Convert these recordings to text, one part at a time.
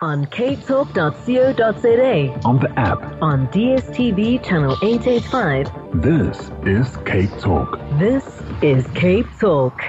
On capetalk.co.za, on the app, on DSTV channel 885. This is Cape Talk. This is Cape Talk.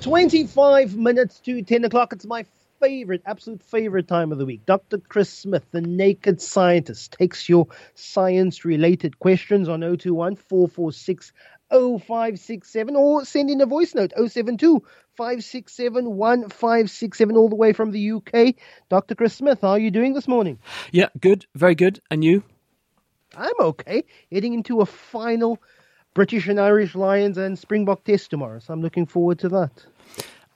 25 minutes to 10 o'clock. It's my favorite, absolute favorite time of the week. Dr. Chris Smith, the naked scientist, takes your science related questions on 021 446 0567 or send in a voice note 072 567 1567 all the way from the UK. Dr. Chris Smith, how are you doing this morning? Yeah, good, very good. And you? I'm okay. Heading into a final British and Irish Lions and Springbok test tomorrow, so I'm looking forward to that.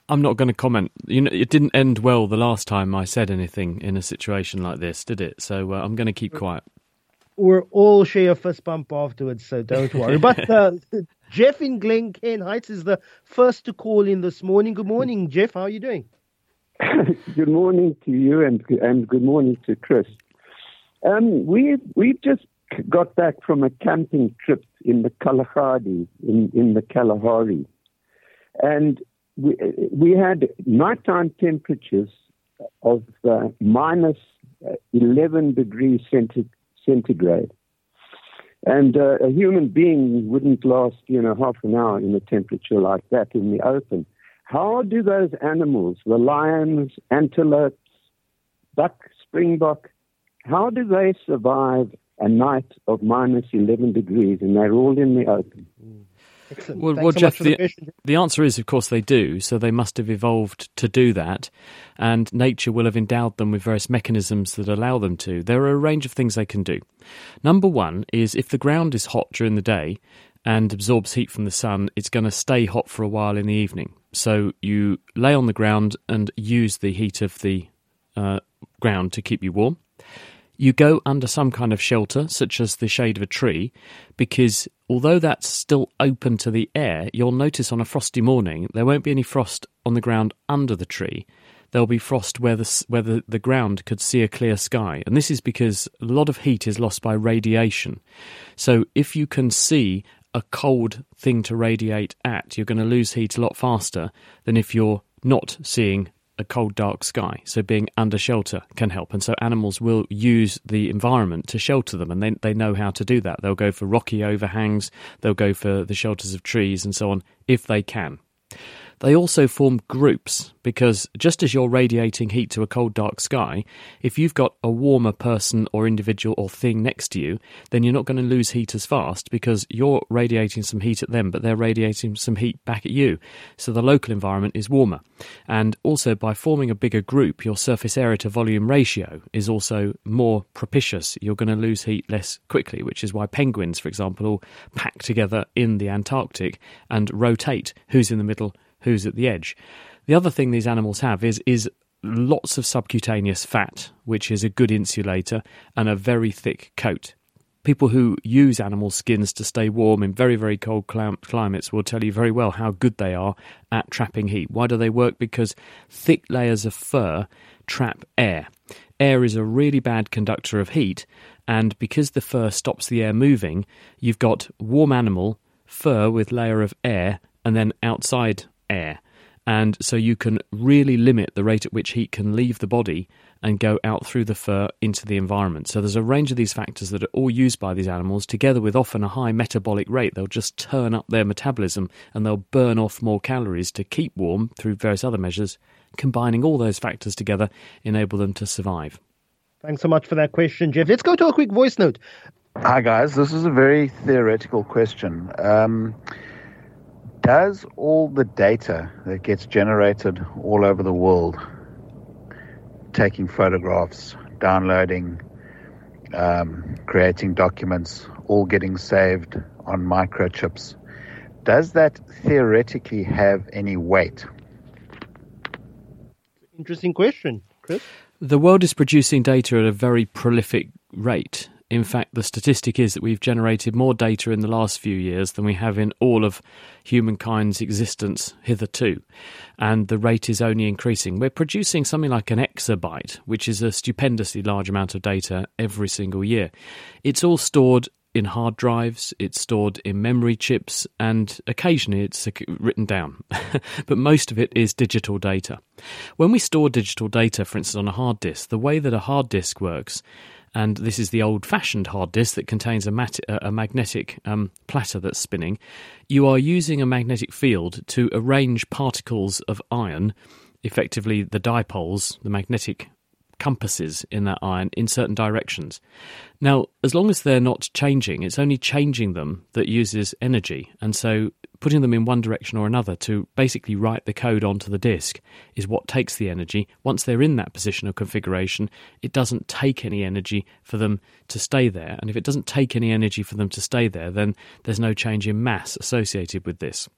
I'm not going to comment. You know, it didn't end well the last time I said anything in a situation like this, did it? So uh, I'm going to keep quiet. We're all share a fist bump afterwards, so don't worry. but uh, Jeff in Glen Heights is the first to call in this morning. Good morning, Jeff. How are you doing? good morning to you, and and good morning to Chris. Um, we we've just got back from a camping trip in the Kalahari, in in the Kalahari, and we we had nighttime temperatures of uh, minus 11 degrees centigrade. And uh, a human being wouldn't last, you know, half an hour in a temperature like that in the open. How do those animals, the lions, antelopes, buck, springbok, how do they survive a night of minus 11 degrees and they're all in the open? Excellent. Well, well so Jeff, the, the, the answer is, of course, they do. So they must have evolved to do that. And nature will have endowed them with various mechanisms that allow them to. There are a range of things they can do. Number one is if the ground is hot during the day and absorbs heat from the sun, it's going to stay hot for a while in the evening. So you lay on the ground and use the heat of the uh, ground to keep you warm. You go under some kind of shelter, such as the shade of a tree, because although that's still open to the air, you'll notice on a frosty morning there won't be any frost on the ground under the tree. There'll be frost where the, where the, the ground could see a clear sky. And this is because a lot of heat is lost by radiation. So if you can see a cold thing to radiate at, you're going to lose heat a lot faster than if you're not seeing a cold, dark sky. So being under shelter can help. And so animals will use the environment to shelter them, and they, they know how to do that. They'll go for rocky overhangs, they'll go for the shelters of trees and so on if they can. They also form groups because just as you're radiating heat to a cold, dark sky, if you've got a warmer person or individual or thing next to you, then you're not going to lose heat as fast because you're radiating some heat at them, but they're radiating some heat back at you. So the local environment is warmer. And also, by forming a bigger group, your surface area to volume ratio is also more propitious. You're going to lose heat less quickly, which is why penguins, for example, all pack together in the Antarctic and rotate who's in the middle who's at the edge. The other thing these animals have is is lots of subcutaneous fat, which is a good insulator, and a very thick coat. People who use animal skins to stay warm in very, very cold clim- climates will tell you very well how good they are at trapping heat. Why do they work? Because thick layers of fur trap air. Air is a really bad conductor of heat, and because the fur stops the air moving, you've got warm animal, fur with layer of air, and then outside air. And so you can really limit the rate at which heat can leave the body and go out through the fur into the environment. So there's a range of these factors that are all used by these animals, together with often a high metabolic rate. They'll just turn up their metabolism and they'll burn off more calories to keep warm through various other measures. Combining all those factors together enable them to survive. Thanks so much for that question, Jeff. Let's go to a quick voice note. Hi, guys. This is a very theoretical question. Um, does all the data that gets generated all over the world, taking photographs, downloading, um, creating documents, all getting saved on microchips, does that theoretically have any weight? Interesting question, Chris. The world is producing data at a very prolific rate. In fact, the statistic is that we've generated more data in the last few years than we have in all of humankind's existence hitherto. And the rate is only increasing. We're producing something like an exabyte, which is a stupendously large amount of data every single year. It's all stored in hard drives, it's stored in memory chips, and occasionally it's written down. but most of it is digital data. When we store digital data, for instance, on a hard disk, the way that a hard disk works and this is the old fashioned hard disk that contains a, mat- a magnetic um, platter that's spinning, you are using a magnetic field to arrange particles of iron, effectively the dipoles, the magnetic compasses in that iron in certain directions. Now, as long as they're not changing, it's only changing them that uses energy. And so putting them in one direction or another to basically write the code onto the disk is what takes the energy. Once they're in that position of configuration, it doesn't take any energy for them to stay there. And if it doesn't take any energy for them to stay there, then there's no change in mass associated with this.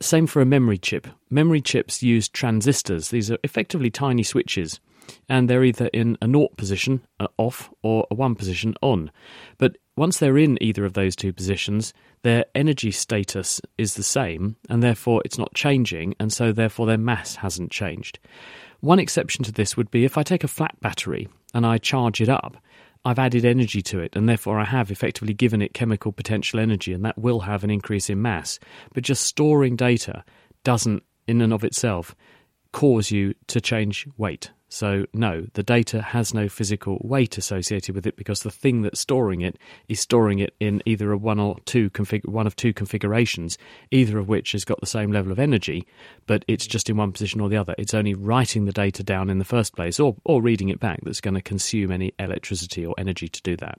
Same for a memory chip. Memory chips use transistors. These are effectively tiny switches and they're either in a naught position, off, or a one position, on. But once they're in either of those two positions, their energy status is the same, and therefore it's not changing, and so therefore their mass hasn't changed. One exception to this would be if I take a flat battery and I charge it up, I've added energy to it, and therefore I have effectively given it chemical potential energy, and that will have an increase in mass. But just storing data doesn't, in and of itself, cause you to change weight. So, no, the data has no physical weight associated with it because the thing that's storing it is storing it in either a one or two config- one of two configurations, either of which has got the same level of energy, but it's just in one position or the other. It's only writing the data down in the first place or, or reading it back that's going to consume any electricity or energy to do that.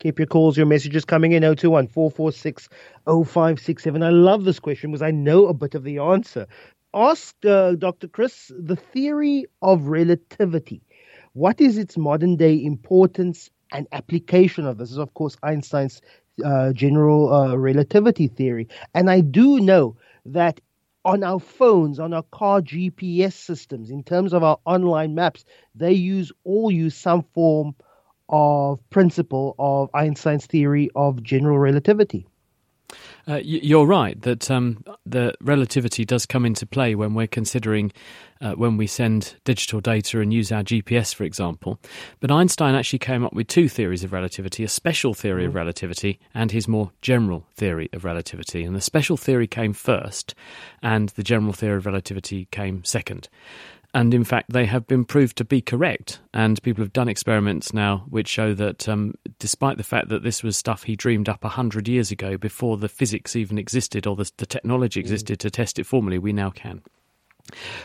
Keep your calls, your messages coming in 021 446 0567. I love this question because I know a bit of the answer asked uh, Dr. Chris the theory of relativity. What is its modern day importance and application of this? Is of course Einstein's uh, general uh, relativity theory, and I do know that on our phones, on our car GPS systems, in terms of our online maps, they use all use some form of principle of Einstein's theory of general relativity. Uh, you're right that um, the relativity does come into play when we're considering uh, when we send digital data and use our GPS, for example. But Einstein actually came up with two theories of relativity a special theory mm-hmm. of relativity and his more general theory of relativity. And the special theory came first, and the general theory of relativity came second. And in fact, they have been proved to be correct. And people have done experiments now which show that um, despite the fact that this was stuff he dreamed up 100 years ago before the physics even existed or the, the technology mm. existed mm. to test it formally, we now can.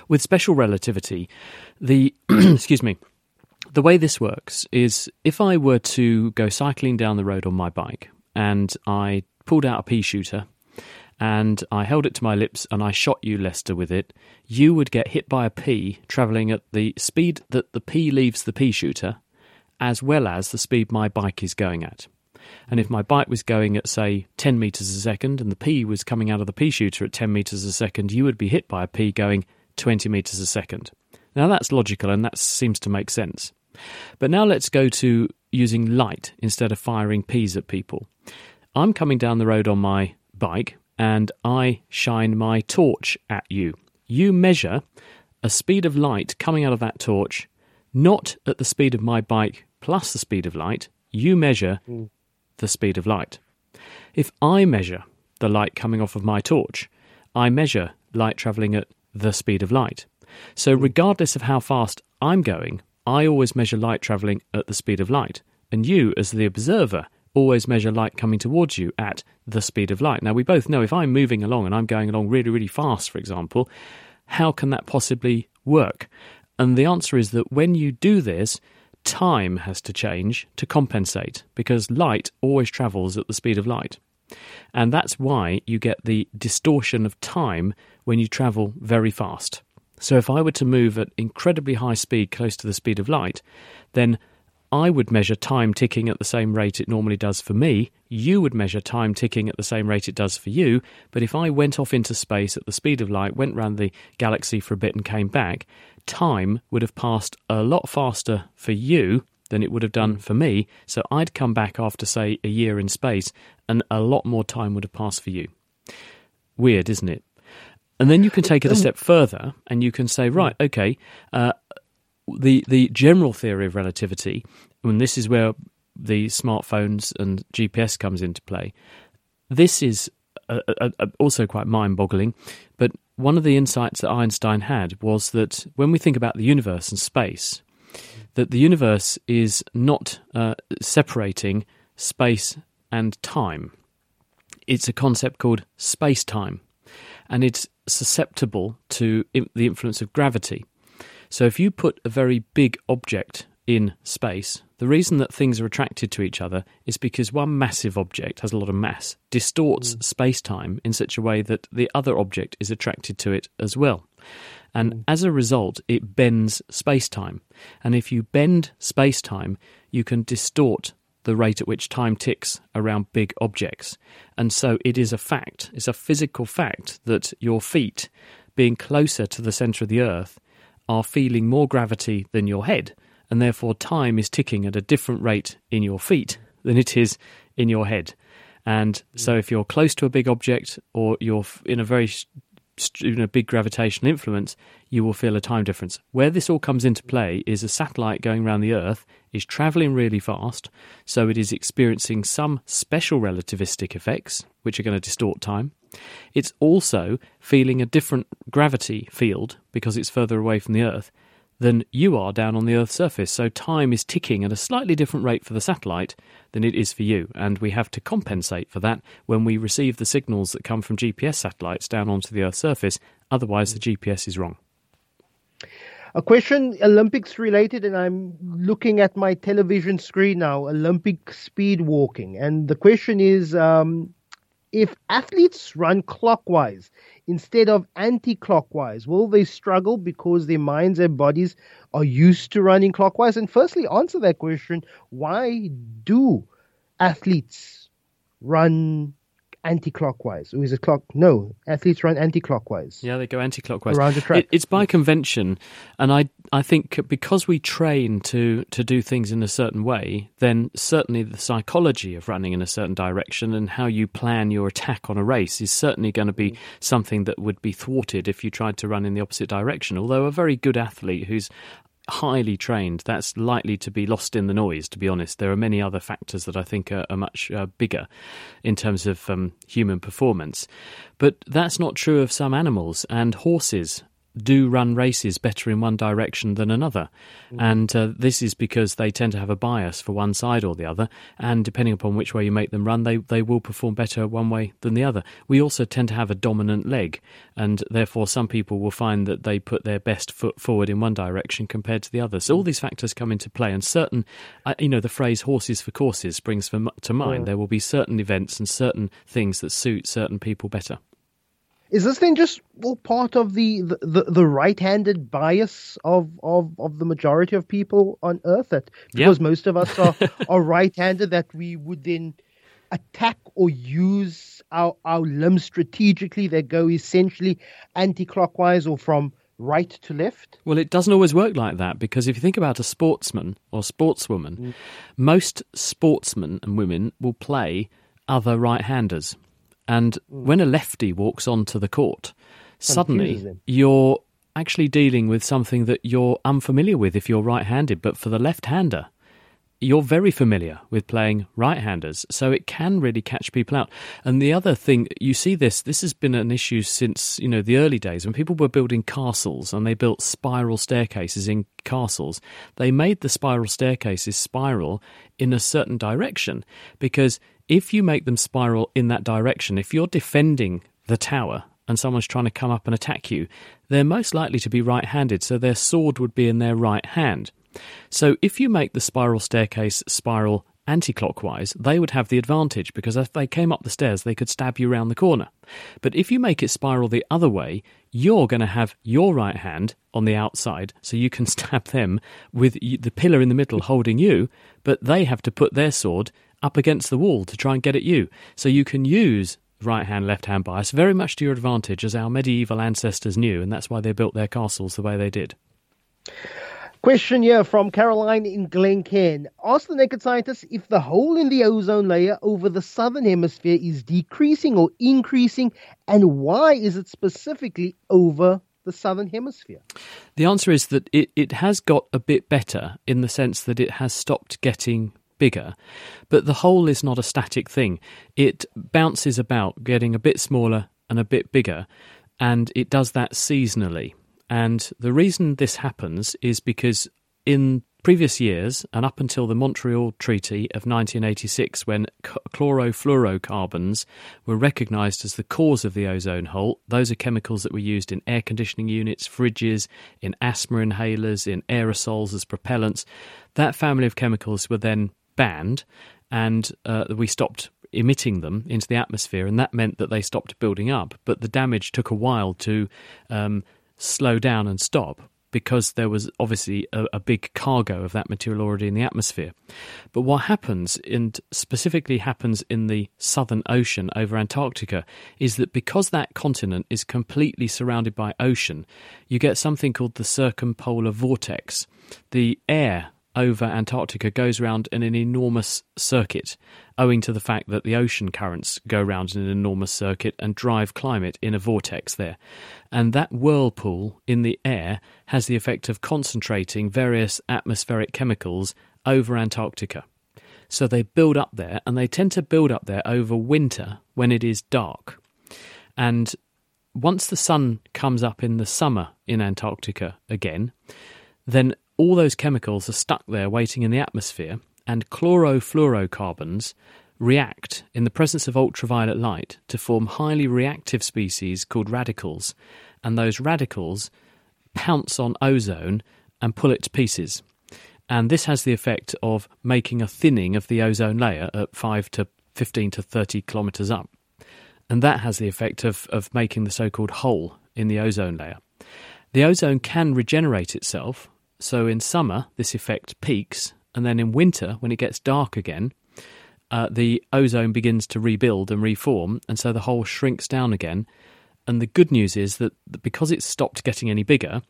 With special relativity, the, excuse me, the way this works is if I were to go cycling down the road on my bike and I pulled out a pea shooter and I held it to my lips and I shot you, Lester, with it, you would get hit by a pea travelling at the speed that the pea leaves the pea shooter, as well as the speed my bike is going at. And if my bike was going at, say, 10 metres a second and the pea was coming out of the pea shooter at 10 metres a second, you would be hit by a pea going 20 metres a second. Now that's logical and that seems to make sense. But now let's go to using light instead of firing peas at people. I'm coming down the road on my bike and I shine my torch at you. You measure a speed of light coming out of that torch, not at the speed of my bike plus the speed of light. You measure mm. the speed of light. If I measure the light coming off of my torch, I measure light travelling at the speed of light. So, hmm. regardless of how fast I'm going, I always measure light travelling at the speed of light. And you, as the observer, always measure light coming towards you at the speed of light. Now, we both know if I'm moving along and I'm going along really, really fast, for example, how can that possibly work? And the answer is that when you do this, time has to change to compensate because light always travels at the speed of light. And that's why you get the distortion of time when you travel very fast. So if I were to move at incredibly high speed close to the speed of light, then I would measure time ticking at the same rate it normally does for me. You would measure time ticking at the same rate it does for you. But if I went off into space at the speed of light, went round the galaxy for a bit and came back, time would have passed a lot faster for you than it would have done for me. So I'd come back after, say, a year in space, and a lot more time would have passed for you. Weird, isn't it? And then you can take it a step further and you can say, right, okay, uh, the the general theory of relativity, and this is where the smartphones and GPS comes into play. This is uh, uh, uh, also quite mind-boggling, but one of the insights that Einstein had was that when we think about the universe and space, that the universe is not uh, separating space and time. It's a concept called space-time, and it's susceptible to the influence of gravity. So if you put a very big object in space, the reason that things are attracted to each other is because one massive object has a lot of mass, distorts mm. space time in such a way that the other object is attracted to it as well. And mm. as a result, it bends space time. And if you bend space time, you can distort the rate at which time ticks around big objects. And so it is a fact, it's a physical fact that your feet, being closer to the centre of the earth, are feeling more gravity than your head, and therefore time is ticking at a different rate in your feet than it is in your head. And hmm. so, if you're close to a big object or you're in a very in a big gravitational influence, you will feel a time difference. Where this all comes into play is a satellite going around the Earth is traveling really fast, so it is experiencing some special relativistic effects, which are going to distort time. It's also feeling a different gravity field because it's further away from the Earth than you are down on the Earth's surface. So time is ticking at a slightly different rate for the satellite than it is for you. And we have to compensate for that when we receive the signals that come from GPS satellites down onto the Earth's surface. Otherwise, the GPS is wrong. A question Olympics related, and I'm looking at my television screen now Olympic speed walking. And the question is um, if athletes run clockwise instead of anti clockwise, will they struggle because their minds and bodies are used to running clockwise? And firstly, answer that question why do athletes run anti-clockwise. Or is it clock? No athletes run anti-clockwise. Yeah they go anti-clockwise. Around the track. It, it's by convention and i i think because we train to to do things in a certain way then certainly the psychology of running in a certain direction and how you plan your attack on a race is certainly going to be something that would be thwarted if you tried to run in the opposite direction although a very good athlete who's highly trained, that's likely to be lost in the noise, to be honest. There are many other factors that I think are, are much uh, bigger in terms of um, human performance. But that's not true of some animals, and horses do run races better in one direction than another. Mm. And uh, this is because they tend to have a bias for one side or the other. And depending upon which way you make them run, they, they will perform better one way than the other. We also tend to have a dominant leg. And therefore, some people will find that they put their best foot forward in one direction compared to the other. So all these factors come into play. And certain, uh, you know, the phrase horses for courses springs from, to mind. There will be certain events and certain things that suit certain people better. Is this then just all part of the, the, the, right-handed bias of, of, of the majority of people on Earth? That because most of us are, are right-handed, that we would then attack or use our, our limbs strategically that go essentially anti-clockwise or from right to left? Well, it doesn't always work like that because if you think about a sportsman or sportswoman, mm. most sportsmen and women will play other right-handers. And mm. when a lefty walks onto the court, suddenly you're actually dealing with something that you're unfamiliar with if you're right handed. But for the left hander, you're very familiar with playing right handers, so it can really catch people out. And the other thing, you see this, this has been an issue since, you know, the early days when people were building castles and they built spiral staircases in castles. They made the spiral staircases spiral in a certain direction because if you make them spiral in that direction, if you're defending the tower and someone's trying to come up and attack you, they're most likely to be right handed, so their sword would be in their right hand. So if you make the spiral staircase spiral anti clockwise, they would have the advantage because if they came up the stairs, they could stab you round the corner. But if you make it spiral the other way, you're going to have your right hand on the outside, so you can stab them with the pillar in the middle holding you, but they have to put their sword up against the wall to try and get at you. So you can use right hand, left hand bias very much to your advantage, as our medieval ancestors knew, and that's why they built their castles the way they did. Question here from Caroline in Glencairn. Ask the naked scientist if the hole in the ozone layer over the southern hemisphere is decreasing or increasing, and why is it specifically over the southern hemisphere? The answer is that it, it has got a bit better in the sense that it has stopped getting bigger. But the hole is not a static thing. It bounces about, getting a bit smaller and a bit bigger, and it does that seasonally. And the reason this happens is because in previous years and up until the Montreal Treaty of 1986, when chlorofluorocarbons were recognised as the cause of the ozone hole, those are chemicals that were used in air conditioning units, fridges, in asthma inhalers, in aerosols as propellants. That family of chemicals were then banned, and uh, we stopped emitting them into the atmosphere, and that meant that they stopped building up. But the damage took a while to um, slow down and stop because there was obviously a, a, big cargo of that material already in the atmosphere. But what happens, and specifically happens in the Southern Ocean over Antarctica, is that because that continent is completely surrounded by ocean, you get something called the circumpolar vortex. The air over Antarctica goes around in an enormous circuit, owing to the fact that the ocean currents go round in an enormous circuit and drive climate in a vortex there. And that whirlpool in the air has the effect of concentrating various atmospheric chemicals over Antarctica. So they build up there, and they tend to build up there over winter when it is dark. And once the sun comes up in the summer in Antarctica again, then all those chemicals are stuck there waiting in the atmosphere, and chlorofluorocarbons react in the presence of ultraviolet light to form highly reactive species called radicals, and those radicals pounce on ozone and pull it to pieces. And this has the effect of making a thinning of the ozone layer at 5 to 15 to 30 kilometres up. And that has the effect of, of making the so called hole in the ozone layer. The ozone can regenerate itself so in summer, this effect peaks, and then in winter, when it gets dark again, uh, the ozone begins to rebuild and reform, and so the hole shrinks down again. And the good news is that because it's stopped getting any bigger,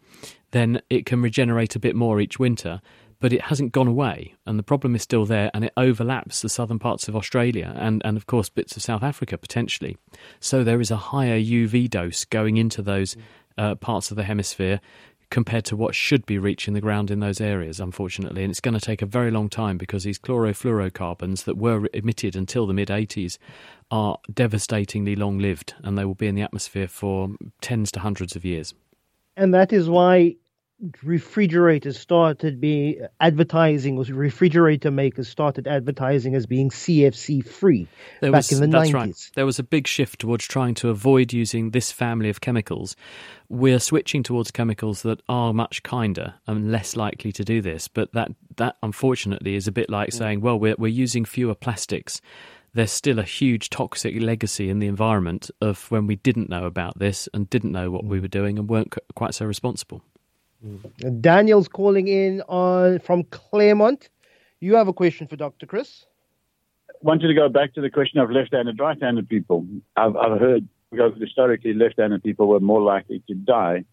then it can regenerate a bit more each winter, but it hasn't gone away. And the problem is still there, and it overlaps the southern parts of Australia and, and of course, bits of South Africa potentially. So there is a higher UV dose going into those uh, parts of the hemisphere compared to what should be reaching the ground in those areas, unfortunately. And it's going to take a very long time because these chlorofluorocarbons that were emitted until the mid 80s are devastatingly long lived and they will be in the atmosphere for tens to hundreds of years. And that is why refrigerators started be advertising was refrigerator makers started advertising as being CFC free there back was, in the that's 90s. Right. There was a big shift towards trying to avoid using this family of chemicals. We're switching towards chemicals that are much kinder and less likely to do this, but that that unfortunately is a bit like mm. saying, well, we're we're using fewer plastics there's still a huge toxic legacy in the environment of when we didn't know about this and didn't know what we mm. were doing and weren't quite so responsible. Mm. Daniel's calling in on from Claremont. You have a question for Dr. Chris? I wanted to go back to the question of left-handed, right-handed people. I've, I've heard because historically left-handed people were more likely to die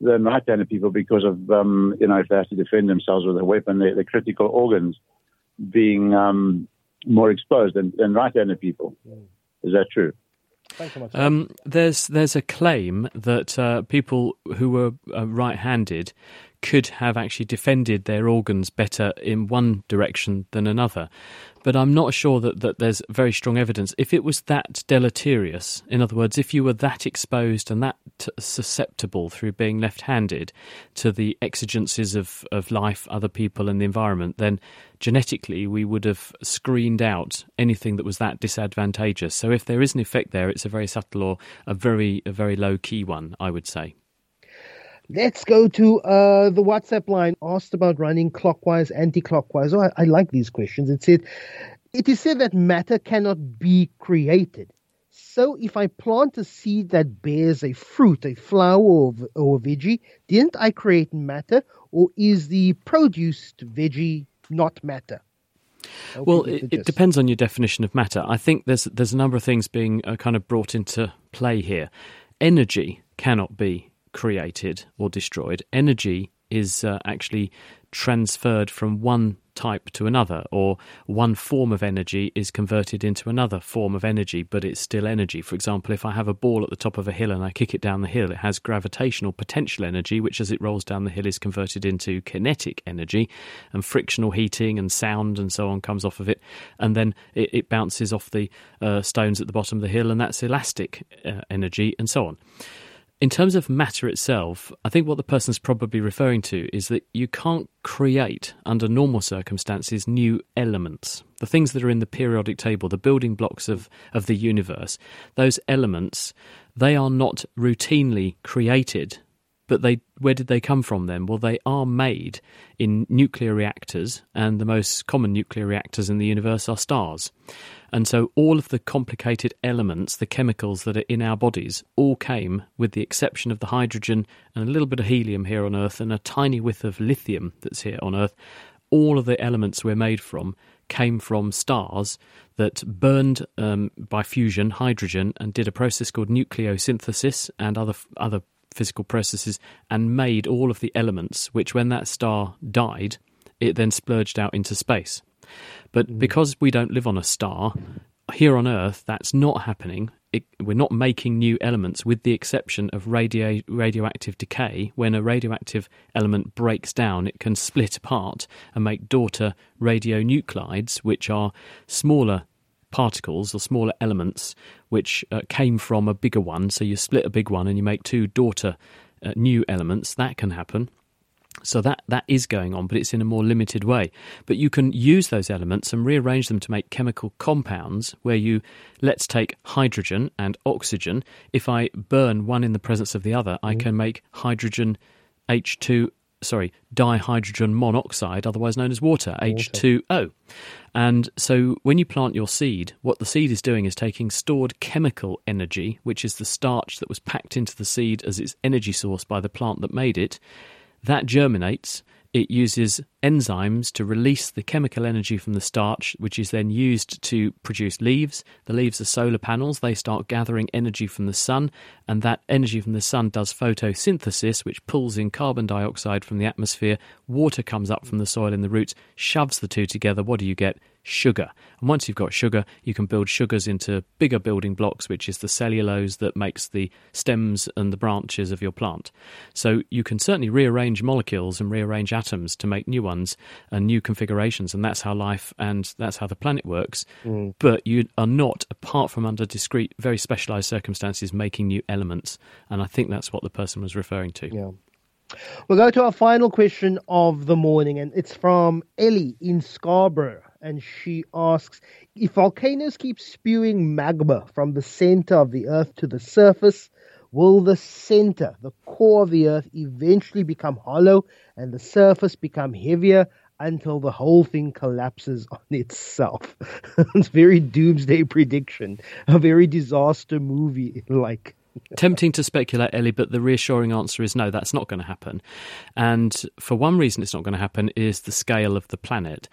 than right-handed people because of um, you know if they have to defend themselves with a weapon, the critical organs being um, more exposed than, than right-handed people. Mm. Is that true? Um, there's there's a claim that uh, people who were uh, right-handed could have actually defended their organs better in one direction than another. But I'm not sure that, that there's very strong evidence. If it was that deleterious, in other words, if you were that exposed and that susceptible through being left handed to the exigencies of, of life, other people, and the environment, then genetically we would have screened out anything that was that disadvantageous. So if there is an effect there, it's a very subtle or a very, a very low key one, I would say. Let's go to uh, the WhatsApp line. Asked about running clockwise, anti-clockwise. Oh, I, I like these questions. It said, it is said that matter cannot be created. So if I plant a seed that bears a fruit, a flower or, or a veggie, didn't I create matter, or is the produced veggie not matter? Well, it, it, depends on your definition of matter. I think there's there's a number of things being uh, kind of brought into play here. Energy cannot be created or destroyed. Energy is uh, actually transferred from one type to another, or one form of energy is converted into another form of energy, but it's still energy. For example, if I have a ball at the top of a hill and I kick it down the hill, it has gravitational potential energy, which as it rolls down the hill is converted into kinetic energy, and frictional heating and sound and so on comes off of it, and then it, it bounces off the uh, stones at the bottom of the hill, and that's elastic uh, energy, and so on. In terms of matter itself, I think what the person's probably referring to is that you can't create, under normal circumstances, new elements. The things that are in the periodic table, the building blocks of, of the universe, those elements, they are not routinely created but they where did they come from then? Well, they are made in nuclear reactors, and the most common nuclear reactors in the universe are stars. And so all of the complicated elements, the chemicals that are in our bodies, all came, with the exception of the hydrogen and a little bit of helium here on Earth and a tiny whiff of lithium that's here on Earth. All of the elements we're made from came from stars that burned um, by fusion hydrogen and did a process called nucleosynthesis and other other physical processes and made all of the elements, which when that star died, it then splurged out into space. But mm. because we don't live on a star, here on Earth, that's not happening. It, we're not making new elements, with the exception of radio, radioactive decay. When a radioactive element breaks down, it can split apart and make daughter radionuclides, which are smaller particles or smaller elements which uh, came from a bigger one. So you split a big one and you make two daughter uh, new elements. That can happen. So that that is going on, but it's in a more limited way. But you can use those elements and rearrange them to make chemical compounds where you let's take hydrogen and oxygen. If I burn one in the presence of the other, mm. I can make hydrogen H2 sorry, dihydrogen monoxide, otherwise known as water, water, H2O. And so when you plant your seed, what the seed is doing is taking stored chemical energy, which is the starch that was packed into the seed as its energy source by the plant that made it. That germinates it uses enzymes to release the chemical energy from the starch, which is then used to produce leaves. The leaves are solar panels. They start gathering energy from the sun, and that energy from the sun does photosynthesis, which pulls in carbon dioxide from the atmosphere. Water comes up from the soil in the roots, shoves the two together. What do you get? Sugar. And once you've got sugar, you can build sugars into bigger building blocks, which is the cellulose that makes the stems and the branches of your plant. So you can certainly rearrange molecules and rearrange atoms to make new ones and new configurations, and that's how life and that's how the planet works. Mm. But you are not, apart from under discrete, very specialized circumstances, making new elements. And I think that's what the person was referring to. Yeah. We'll go to our final question of the morning, and it's from Ellie in Scarborough and she asks if volcanoes keep spewing magma from the center of the earth to the surface will the center the core of the earth eventually become hollow and the surface become heavier until the whole thing collapses on itself? It's very doomsday prediction. A very disaster movie like. Tempting to speculate, Ellie, but the reassuring answer is no, that's not going to happen. And for one reason it's not going to happen is the scale of the planet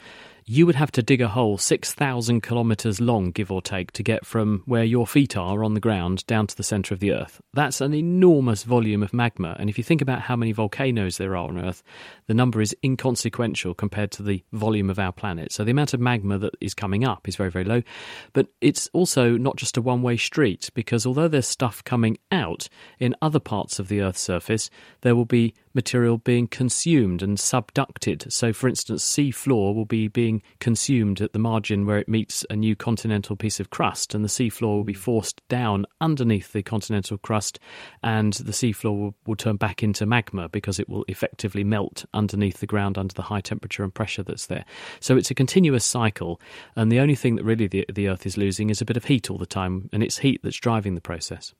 you would have to dig a hole 6,000 kilometres long, give or take, to get from where your feet are on the ground down to the centre of the Earth. That's an enormous volume of magma. And if you think about how many volcanoes there are on Earth, the number is inconsequential compared to the volume of our planet. So the amount of magma that is coming up is very, very low. But it's also not just a one way street, because although there's stuff coming out in other parts of the Earth's surface, there will be material being consumed and subducted. So, for instance, sea floor will be being consumed at the margin where it meets a new continental piece of crust, and the sea floor will be hmm. forced down underneath the continental crust, and the sea floor will, will turn back into magma because it will effectively melt underneath the ground under the high temperature and pressure that's there. So, it's a continuous cycle, and the only thing that really the, the Earth is losing is a bit of heat all the time, and it's heat that's driving the process.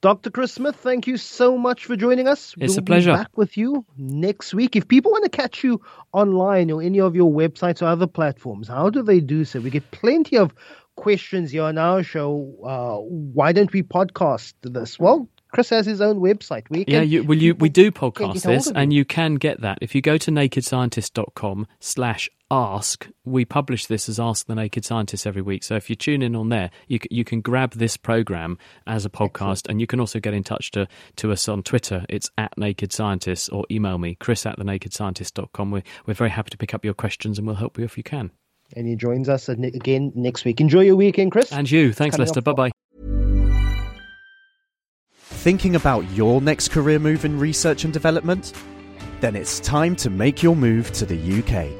Dr. Chris Smith, thank you so much for joining us. It's we'll a pleasure. Be back with you next week. If people want to catch you online or any of your websites or other platforms, how do they do so? We get plenty of questions here on our show. Uh, why don't we podcast this? Well, Chris has his own website. We yeah, you, well, you, we do can podcast this, and you can get that if you go to nakedscientist.com slash ask. We publish this as Ask the Naked Scientist every week. So if you tune in on there, you, you can grab this program as a podcast, and you can also get in touch to, to us on Twitter. It's at Naked Scientist, or email me, chris at the nakedscientist.com. We're, we're very happy to pick up your questions, and we'll help you if you can. And he joins us again next week. Enjoy your weekend, Chris. And you. Thanks, coming Lester. Bye bye. Thinking about your next career move in research and development? Then it's time to make your move to the UK.